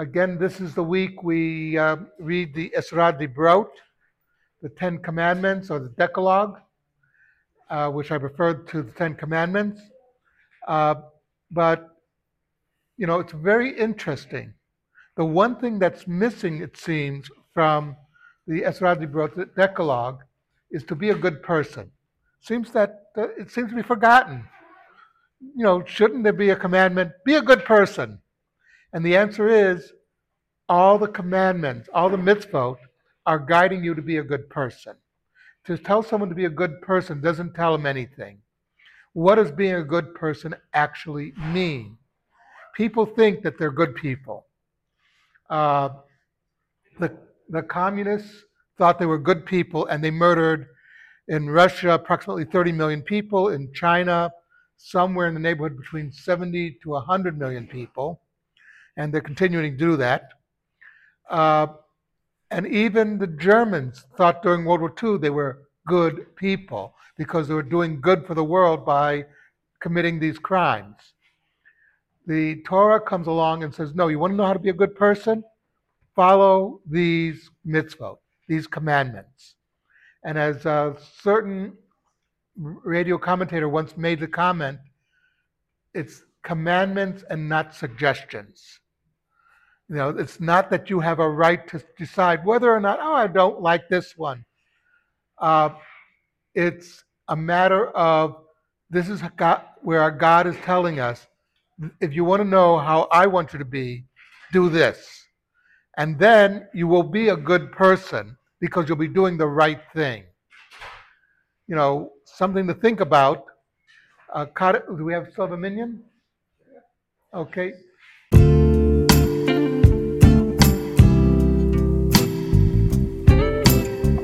again, this is the week we uh, read the Aseret Dibrot, the Ten Commandments or the Decalogue, uh, which I referred to the Ten Commandments. Uh, but, you know, it's very interesting. The one thing that's missing, it seems, from the Aseret Dibrot, Decalogue, is to be a good person. Seems that it seems to be forgotten. You know, shouldn't there be a commandment? Be a good person. And the answer is all the commandments, all the mitzvot are guiding you to be a good person. To tell someone to be a good person doesn't tell them anything. What does being a good person actually mean? People think that they're good people. Uh, the, the communists thought they were good people and they murdered in Russia approximately 30 million people, in China somewhere in the neighborhood between 70 to 100 million people, and they're continuing to do that. Uh, and even the Germans thought during World War II they were good people because they were doing good for the world by committing these crimes. The Torah comes along and says, No, you want to know how to be a good person? Follow these mitzvot, these commandments. And as a certain radio commentator once made the comment, it's commandments and not suggestions. You know, it's not that you have a right to decide whether or not, oh, I don't like this one. Uh, it's a matter of this is God, where our God is telling us, if you want to know how I want you to be, do this. And then you will be a good person because you'll be doing the right thing. You know, something to think about. Uh, do we have have minyan? Okay.